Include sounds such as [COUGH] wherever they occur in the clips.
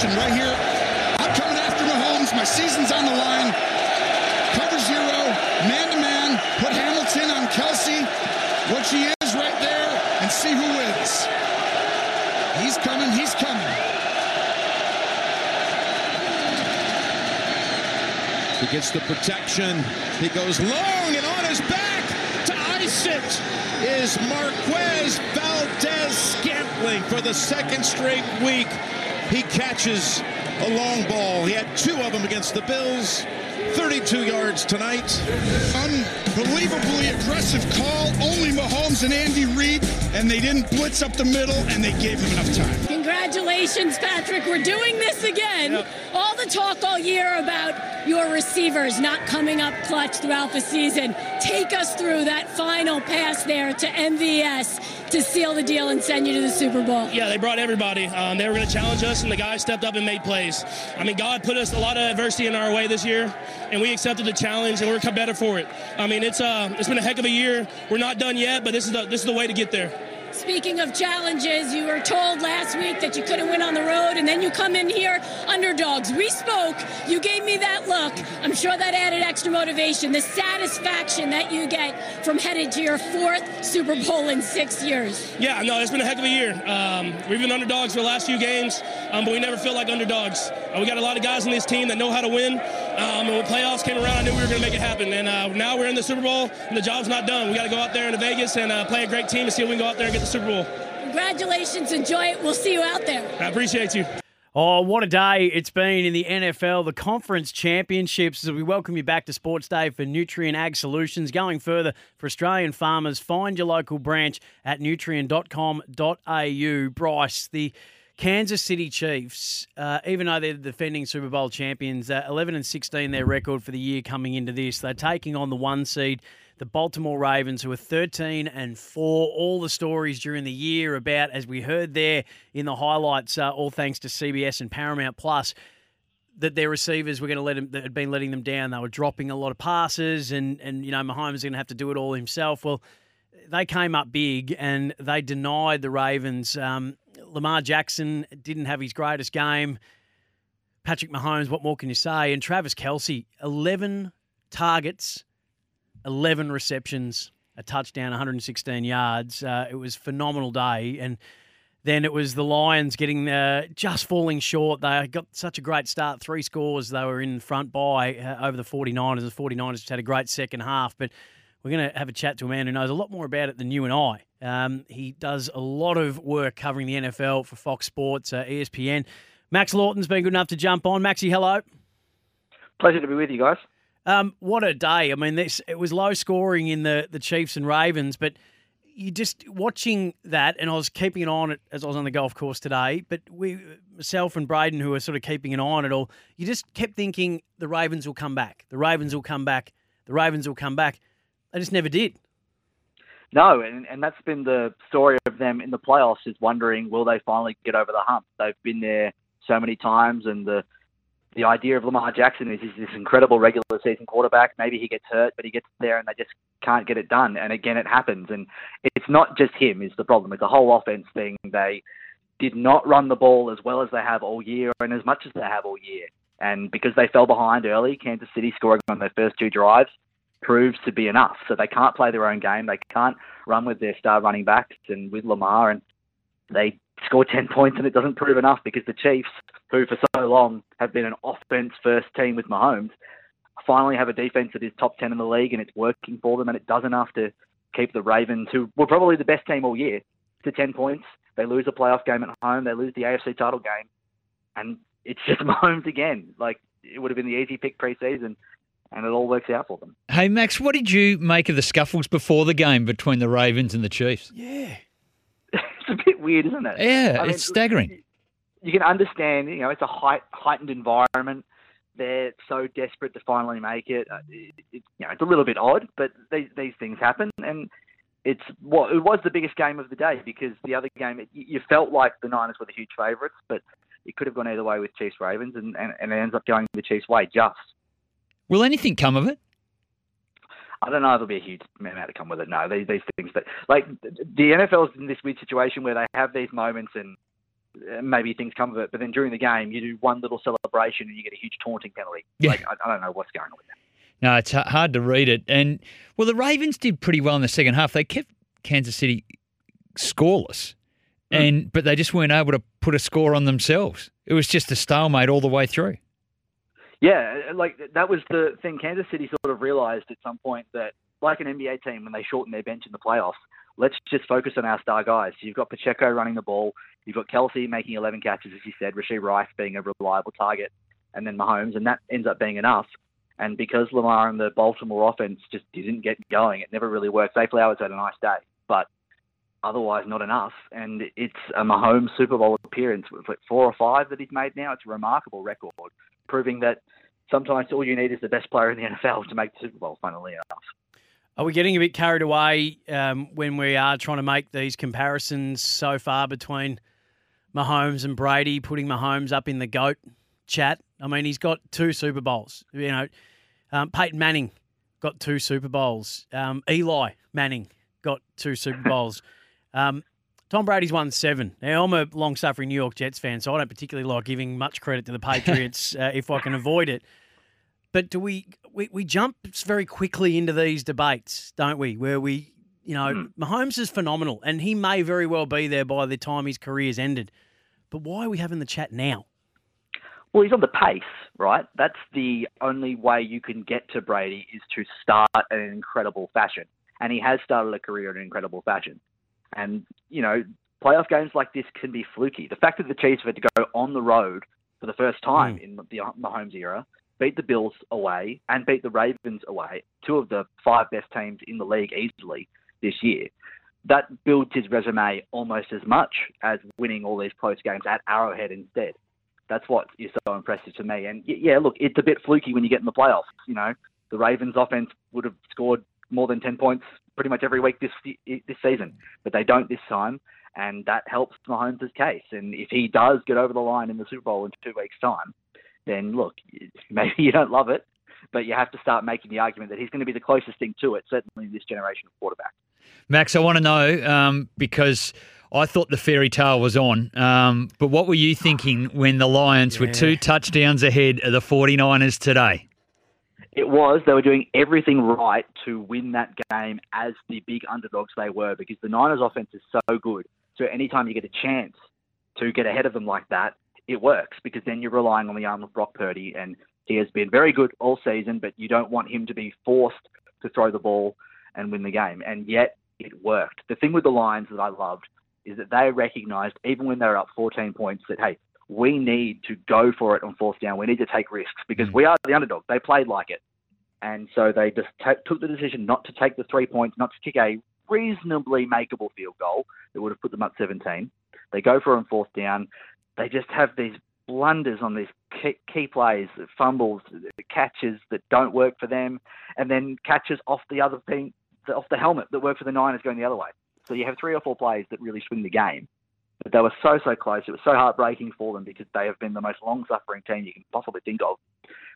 question right here. I'm coming after Mahomes. My season's on the line. Cover zero, man to man. Put Hamilton on Kelce, what she is right there, and see who wins. He's coming. He's coming. He gets the protection. He goes long and on his back to ice it is Marquez Valdes Scantling for the second straight week. He catches a long ball. He had two of them against the Bills. 32 yards tonight. Unbelievably aggressive call. Only Mahomes and Andy Reid, and they didn't blitz up the middle, and they gave him enough time. Congratulations, Patrick. We're doing this again. Yep. All the talk all year about your receivers not coming up clutch throughout the season. Take us through that final pass there to MVS to seal the deal and send you to the Super Bowl. Yeah, they brought everybody. Um, they were going to challenge us, and the guys stepped up and made plays. I mean, God put us a lot of adversity in our way this year, and we accepted the challenge, and we're come better for it. I mean, it's uh, it's been a heck of a year. We're not done yet, but this is the this is the way to get there. Speaking of challenges, you were told last week that you couldn't win on the road, and then you come in here underdogs. We spoke. You gave me that look. I'm sure that added extra motivation. The satisfaction that you get from headed to your fourth Super Bowl in six years. Yeah, no, it's been a heck of a year. Um, we've been underdogs for the last few games, um, but we never feel like underdogs. Uh, we got a lot of guys on this team that know how to win. Um, and when playoffs came around, I knew we were going to make it happen. And uh, now we're in the Super Bowl, and the job's not done. We got to go out there into Vegas and uh, play a great team and see if we can go out there and get the Super Bowl. Congratulations. Enjoy it. We'll see you out there. I appreciate you. Oh, what a day it's been in the NFL, the conference championships. As we welcome you back to Sports Day for Nutrien Ag Solutions. Going further for Australian farmers, find your local branch at nutrien.com.au. Bryce, the Kansas City Chiefs, uh, even though they're the defending Super Bowl champions, uh, 11 and 16 their record for the year coming into this. They're taking on the one seed the Baltimore Ravens, who are 13 and 4. All the stories during the year about, as we heard there in the highlights, uh, all thanks to CBS and Paramount Plus, that their receivers were going to let them, that had been letting them down. They were dropping a lot of passes, and, and you know, Mahomes is going to have to do it all himself. Well, they came up big and they denied the Ravens. Um, Lamar Jackson didn't have his greatest game. Patrick Mahomes, what more can you say? And Travis Kelce, 11 targets 11 receptions, a touchdown, 116 yards. Uh, it was phenomenal day. And then it was the Lions getting uh, just falling short. They got such a great start, three scores they were in front by uh, over the 49ers. The 49ers just had a great second half. But we're going to have a chat to a man who knows a lot more about it than you and I. Um, he does a lot of work covering the NFL for Fox Sports, uh, ESPN. Max Laughton's been good enough to jump on. Maxie, hello. Pleasure to be with you guys. Um, what a day! I mean, this it was low scoring in the the Chiefs and Ravens, but you just watching that, and I was keeping an eye on it as I was on the golf course today. But we, myself and Braden, who were sort of keeping an eye on it all, you just kept thinking the Ravens will come back, the Ravens will come back, the Ravens will come back. They just never did. No, and, and that's been the story of them in the playoffs is wondering will they finally get over the hump. They've been there so many times, and the the idea of Lamar Jackson is he's this incredible regular season quarterback. Maybe he gets hurt, but he gets there and they just can't get it done. And again, it happens. And it's not just him is the problem. It's a whole offense thing. They did not run the ball as well as they have all year and as much as they have all year. And because they fell behind early, Kansas City scoring on their first two drives proves to be enough. So they can't play their own game. They can't run with their star running backs and with Lamar. And they score 10 [LAUGHS] points and it doesn't prove enough because the Chiefs, who for so long have been an offense first team with Mahomes, finally have a defense that is top 10 in the league and it's working for them and it does enough to keep the Ravens, who were probably the best team all year, to 10 points. They lose a playoff game at home, they lose the AFC title game, and it's [LAUGHS] just Mahomes again. Like, it would have been the easy pick preseason and it all works out for them. Hey, Max, what did you make of the scuffles before the game between the Ravens and the Chiefs? Yeah [LAUGHS] it's a bit weird, isn't it? Yeah, I mean, it's staggering. You can understand, you know, it's a height, heightened environment. They're so desperate to finally make it. Uh, it, it. You know, it's a little bit odd, but these these things happen, and it's what it was the biggest game of the day because the other game, it, you felt like the Niners were the huge favourites, but it could have gone either way with Chiefs Ravens, and, and, and it ends up going the Chiefs' way just. Will anything come of it? I don't know if there'll be a huge amount to come with it. No, these these things, but like the NFL is in this weird situation where they have these moments and uh, maybe things come of it. But then during the game, you do one little celebration and you get a huge taunting penalty. Yeah. Like I, I don't know what's going on with that. No, it's hard to read it. And well, the Ravens did pretty well in the second half. They kept Kansas City scoreless, and but they just weren't able to put a score on themselves. It was just a stalemate all the way through. Yeah, uh, like that was the thing. Kansas City sort of realized at some point that, like an NBA team, when they shorten their bench in the playoffs, let's just focus on our star guys. So You've got Pacheco running the ball. You've got Kelce making 11 catches, as you said. Rashee Rice being a reliable target, and then Mahomes, and that ends up being enough. And because Lamar and the Baltimore offense just didn't get going, it never really worked. Zay Flowers had a nice day, but otherwise not enough. And it's a Mahomes Super Bowl appearance with like four or five that he's made now. It's a remarkable record, proving that sometimes all you need is the best player in the [LAUGHS] NFL to make the Super Bowl. Funnily enough. Are we getting a bit carried away um, when we are trying to make these comparisons so far between Mahomes and Brady, putting Mahomes up in the GOAT chat? I mean, he's got two Super Bowls. You know, um, Peyton Manning got two Super Bowls. Um, Eli Manning got two Super Bowls. [LAUGHS] Um, Tom Brady's won seven. Now, I'm a long suffering New York Jets fan, so I don't particularly like giving much credit to the Patriots [LAUGHS] uh, if I can avoid it. But do we, we we jump very quickly into these debates, don't we? Where we, you know, Mahomes is phenomenal, and he may very well be there by the time his career's ended. But why are we having the chat now? Well, he's on the pace, right? That's the only way you can get to Brady is to start in an incredible fashion. And he has started a career in an incredible fashion. And, you know, playoff games like this can be fluky. The fact that the Chiefs had to go on the road for the first time hmm. in the Mahomes era, beat the Bills away and beat the Ravens away, two of the five best teams in the league easily this year. That builds his resume almost as much as winning all these close games at Arrowhead instead. That's what is so impressive to me. And yeah, look, it's a bit fluky when you get in the playoffs. You know, the Ravens' offense would have scored more than ten points pretty much every week this this season, but they don't this time, and that helps Mahomes' case. And if he does get over the line in the Super Bowl in two weeks' time, then look, [LAUGHS] maybe you don't love it, but you have to start making the argument that he's going to be the closest thing to it, certainly in this generation of quarterback. Max, I want to know um, because I thought the fairy tale was on, um, but what were you thinking when the Lions were two touchdowns ahead of the 49ers today? It was. They were doing everything right to win that game as the big underdogs they were because the Niners' offense is so good. So anytime you get a chance to get ahead of them like that, it works because then you're relying on the arm of Brock Purdy, and he has been very good all season, but you don't want him to be forced to throw the ball and win the game. And yet it worked. The thing with the Lions that I loved is that they recognized, even when they were up 14 points, that, hey, we need to go for it on fourth down. We need to take risks because mm. we are the underdog. They played like it. And so they just ta took the decision not to take the three points, not to kick a reasonably makeable field goal that would have put them up 17. They go for it on fourth down. They just have these blunders on these key, key plays, fumbles, catches that don't work for them, and then catches off the other team, off the helmet that work for the Niners going the other way. So you have three or four plays that really swing the game. But they were so, so close. It was so heartbreaking for them because they have been the most long suffering team you can possibly think of.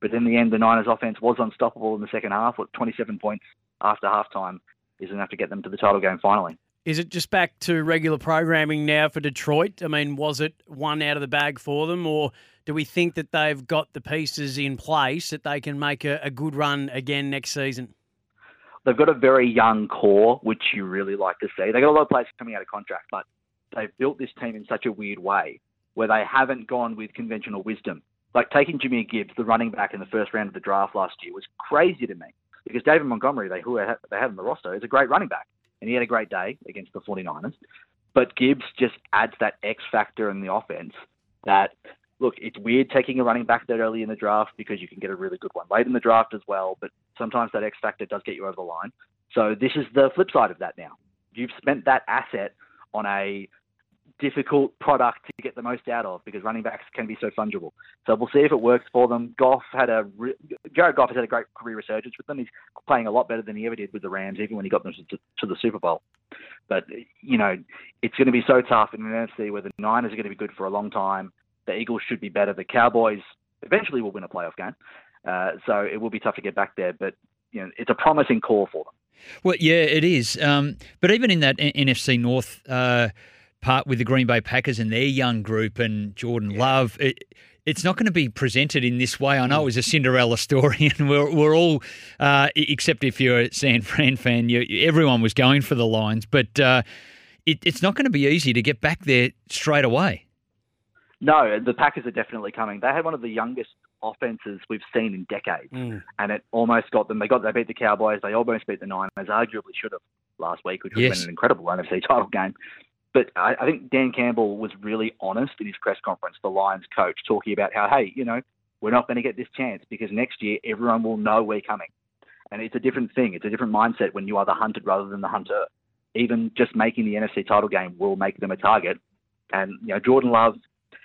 But in the end, the Niners offense was unstoppable in the second half. With 27 points after halftime is enough to get them to the title game finally. Is it just back to regular programming now for Detroit? I mean, was it one out of the bag for them, or do we think that they've got the pieces in place that they can make a, a good run again next season? They've got a very young core, which you really like to see. They've got a lot of players coming out of contract, but they've built this team in such a weird way where they haven't gone with conventional wisdom. Like taking Jahmyr Gibbs, the running back in the first round of the draft last year, was crazy to me because David Montgomery, they, who they have in the roster, is a great running back. And he had a great day against the 49ers. But Gibbs just adds that X factor in the offense that, look, it's weird taking a running back that early in the draft because you can get a really good one late in the draft as well. But sometimes that X factor does get you over the line. So this is the flip side of that now. You've spent that asset on a difficult product to get the most out of because running backs can be so fungible. So we'll see if it works for them. Goff had a Jared Goff has had a great career resurgence with them. He's playing a lot better than he ever did with the Rams, even when he got them to, to the Super Bowl. But you know, it's going to be so tough in an NFC where the Niners are going to be good for a long time. The Eagles should be better. The Cowboys eventually will win a playoff game. Uh, so it will be tough to get back there, but you know, it's a promising core for them. Well, yeah, it is. Um, but even in that N- NFC North. Uh, part with the Green Bay Packers and their young group and Jordan Love. It, it's not going to be presented in this way. I know it was a Cinderella story, [LAUGHS] and we're, we're all, uh, except if you're a San Fran fan, you, everyone was going for the Lions, but uh, it, it's not going to be easy to get back there straight away. No, the Packers are definitely coming. They had one of the youngest offenses we've seen in decades, Mm. and it almost got them. They got they beat the Cowboys. They almost beat the Niners. Arguably should have last week, which would have Yes. been an incredible NFC title game. But I, I think Dan Campbell was really honest in his press conference, the Lions coach, talking about how, hey, you know, we're not going to get this chance because next year everyone will know we're coming. And it's a different thing. It's a different mindset when you are the hunted rather than the hunter. Even just making the NFC title game will make them a target. And, you know, Jordan Love,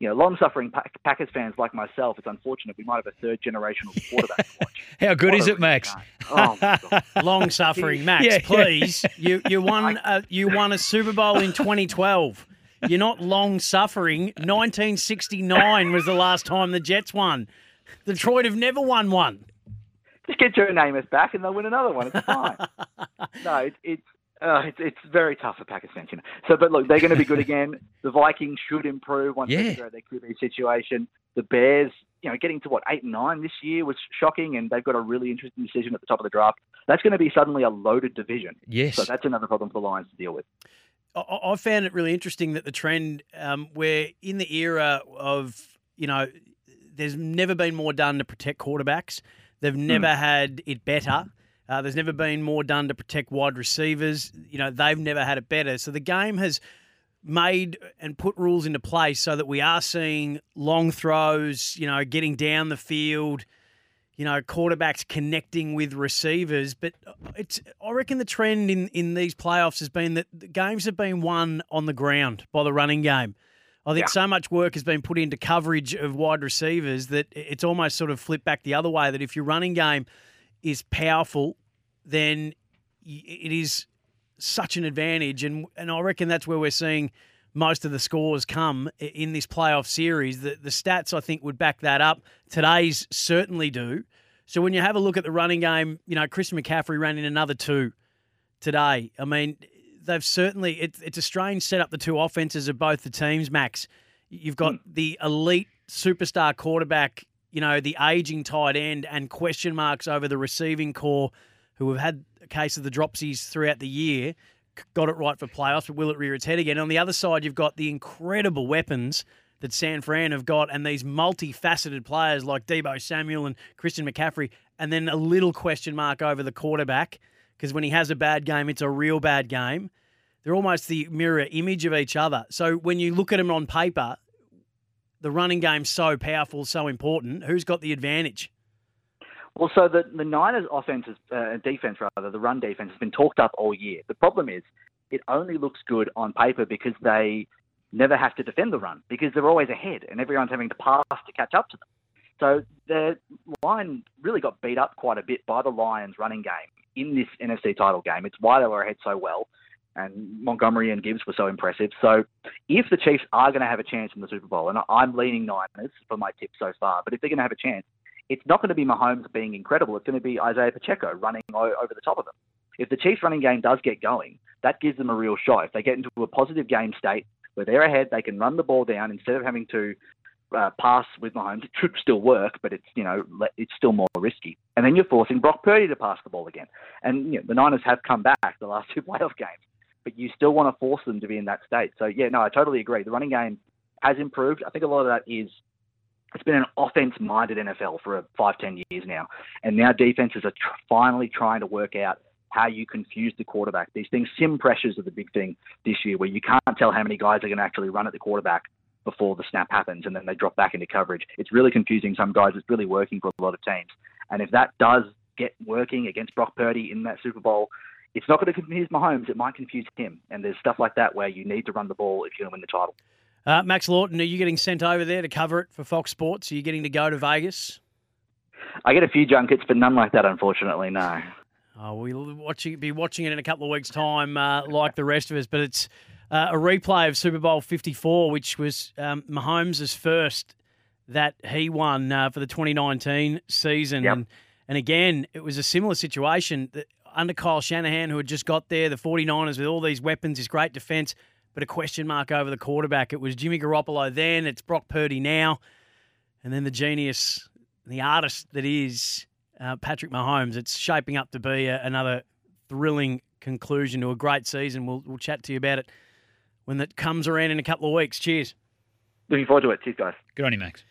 you know, long suffering Packers fans like myself, it's unfortunate we might have a third generational quarterback to watch. [LAUGHS] How good What is it, Max? Oh. [LAUGHS] Long suffering Max, Yeah, yeah. please. You you [LAUGHS] won uh, you won a Super Bowl in 2012. You're not long suffering. 1969 was the last time the Jets won. Detroit have never won one. Just get Joe Namath back and they'll win another one. It's fine. no, it's it's uh, it's it's very tough for Packers fans. You know. So, but look, they're going to be good again. [LAUGHS] The Vikings should improve once Yeah. they figure out their QB situation. The Bears, you know, getting to what eight and nine this year was shocking, and they've got a really interesting decision at the top of the draft. That's going to be suddenly a loaded division. Yes. So that's another problem for the Lions to deal with. I- I I found it really interesting that the trend, um, we're in the era of, you know, there's never been more done to protect quarterbacks. They've never had it better. Uh, there's never been more done to protect wide receivers. You know, they've never had it better. So the game has made and put rules into place so that we are seeing long throws, you know, getting down the field, you know, quarterbacks connecting with receivers. But it's I reckon the trend in, in these playoffs has been that the games have been won on the ground by the running game. I think Yeah. so much work has been put into coverage of wide receivers that it's almost sort of flipped back the other way. That if your running game is powerful, then it is such an advantage, and and I reckon that's where we're seeing most of the scores come in this playoff series. The the stats I think would back that up. Today's certainly do. So when you have a look at the running game, you know Chris McCaffrey ran in another two today. I mean, they've certainly it's it's a strange setup. The two offenses of both the teams, Max. You've got hmm. the elite superstar quarterback, you know, the aging tight end, and question marks over the receiving corps, who have had a case of the dropsies throughout the year. Got it right for playoffs, but will it rear its head again? On the other side, you've got the incredible weapons that San Fran have got, and these multifaceted players like Deebo Samuel and Christian McCaffrey, and then a little question mark over the quarterback because when he has a bad game, it's a real bad game. They're almost the mirror image of each other. So when you look at them on paper, the running game's so powerful, so important. Who's got the advantage? Well, so the, the Niners' offense, is, uh, defense rather, the run defense has been talked up all year. The problem is, it only looks good on paper because they never have to defend the run because they're always ahead and everyone's having to pass to catch up to them. So the line really got beat up quite a bit by the Lions' running game in this NFC title game. It's why they were ahead so well, and Montgomery and Gibbs were so impressive. So if the Chiefs are going to have a chance in the Super Bowl, and I'm leaning Niners for my tip so far, but if they're going to have a chance, it's not going to be Mahomes being incredible. It's going to be Isaiah Pacheco running over the top of them. If the Chiefs' running game does get going, that gives them a real shot. If they get into a positive game state where they're ahead, they can run the ball down instead of having to uh, pass with Mahomes. It should still work, but it's you know it's still more risky. And then you're forcing Brock Purdy to pass the ball again. And you know, the Niners have come back the last [LAUGHS] two playoff games, but you still want to force them to be in that state. So yeah, no, I totally agree. The running game has improved. I think a lot of that is it's been an offense-minded NFL for five, ten years now, and now defenses are tr- finally trying to work out how you confuse the quarterback. These things, sim pressures are the big thing this year, where you can't tell how many guys are going to actually run at the quarterback before the snap happens, and then they drop back into coverage. It's really confusing some guys. It's really working for a lot of teams, and if that does get working against Brock Purdy in that Super Bowl, it's not going to confuse Mahomes. It might confuse him, and there's stuff like that where you need to run the ball if you're going to win the title. Uh, Max Laughton, are you getting sent over there to cover it for Fox Sports? Are you getting to go to Vegas? I get a few junkets, but none like that, unfortunately. No. Oh, we'll watching, be watching it in a couple of weeks' time, uh, like the rest of us. But it's uh, a replay of Super Bowl 54, which was um, Mahomes' first that he won uh, for the 2019 season. Yep. And, and again, it was a similar situation that under Kyle Shanahan, who had just got there, the 49ers with all these weapons, his great defense, but a question mark over the quarterback. It was Jimmy Garoppolo then, it's Brock Purdy now, and then the genius, the artist that is uh, Patrick Mahomes. It's shaping up to be a, another thrilling conclusion to a great season. We'll, we'll chat to you about it when that comes around in a couple of weeks. Cheers. Looking forward to it. Cheers, guys. Good on you, Max.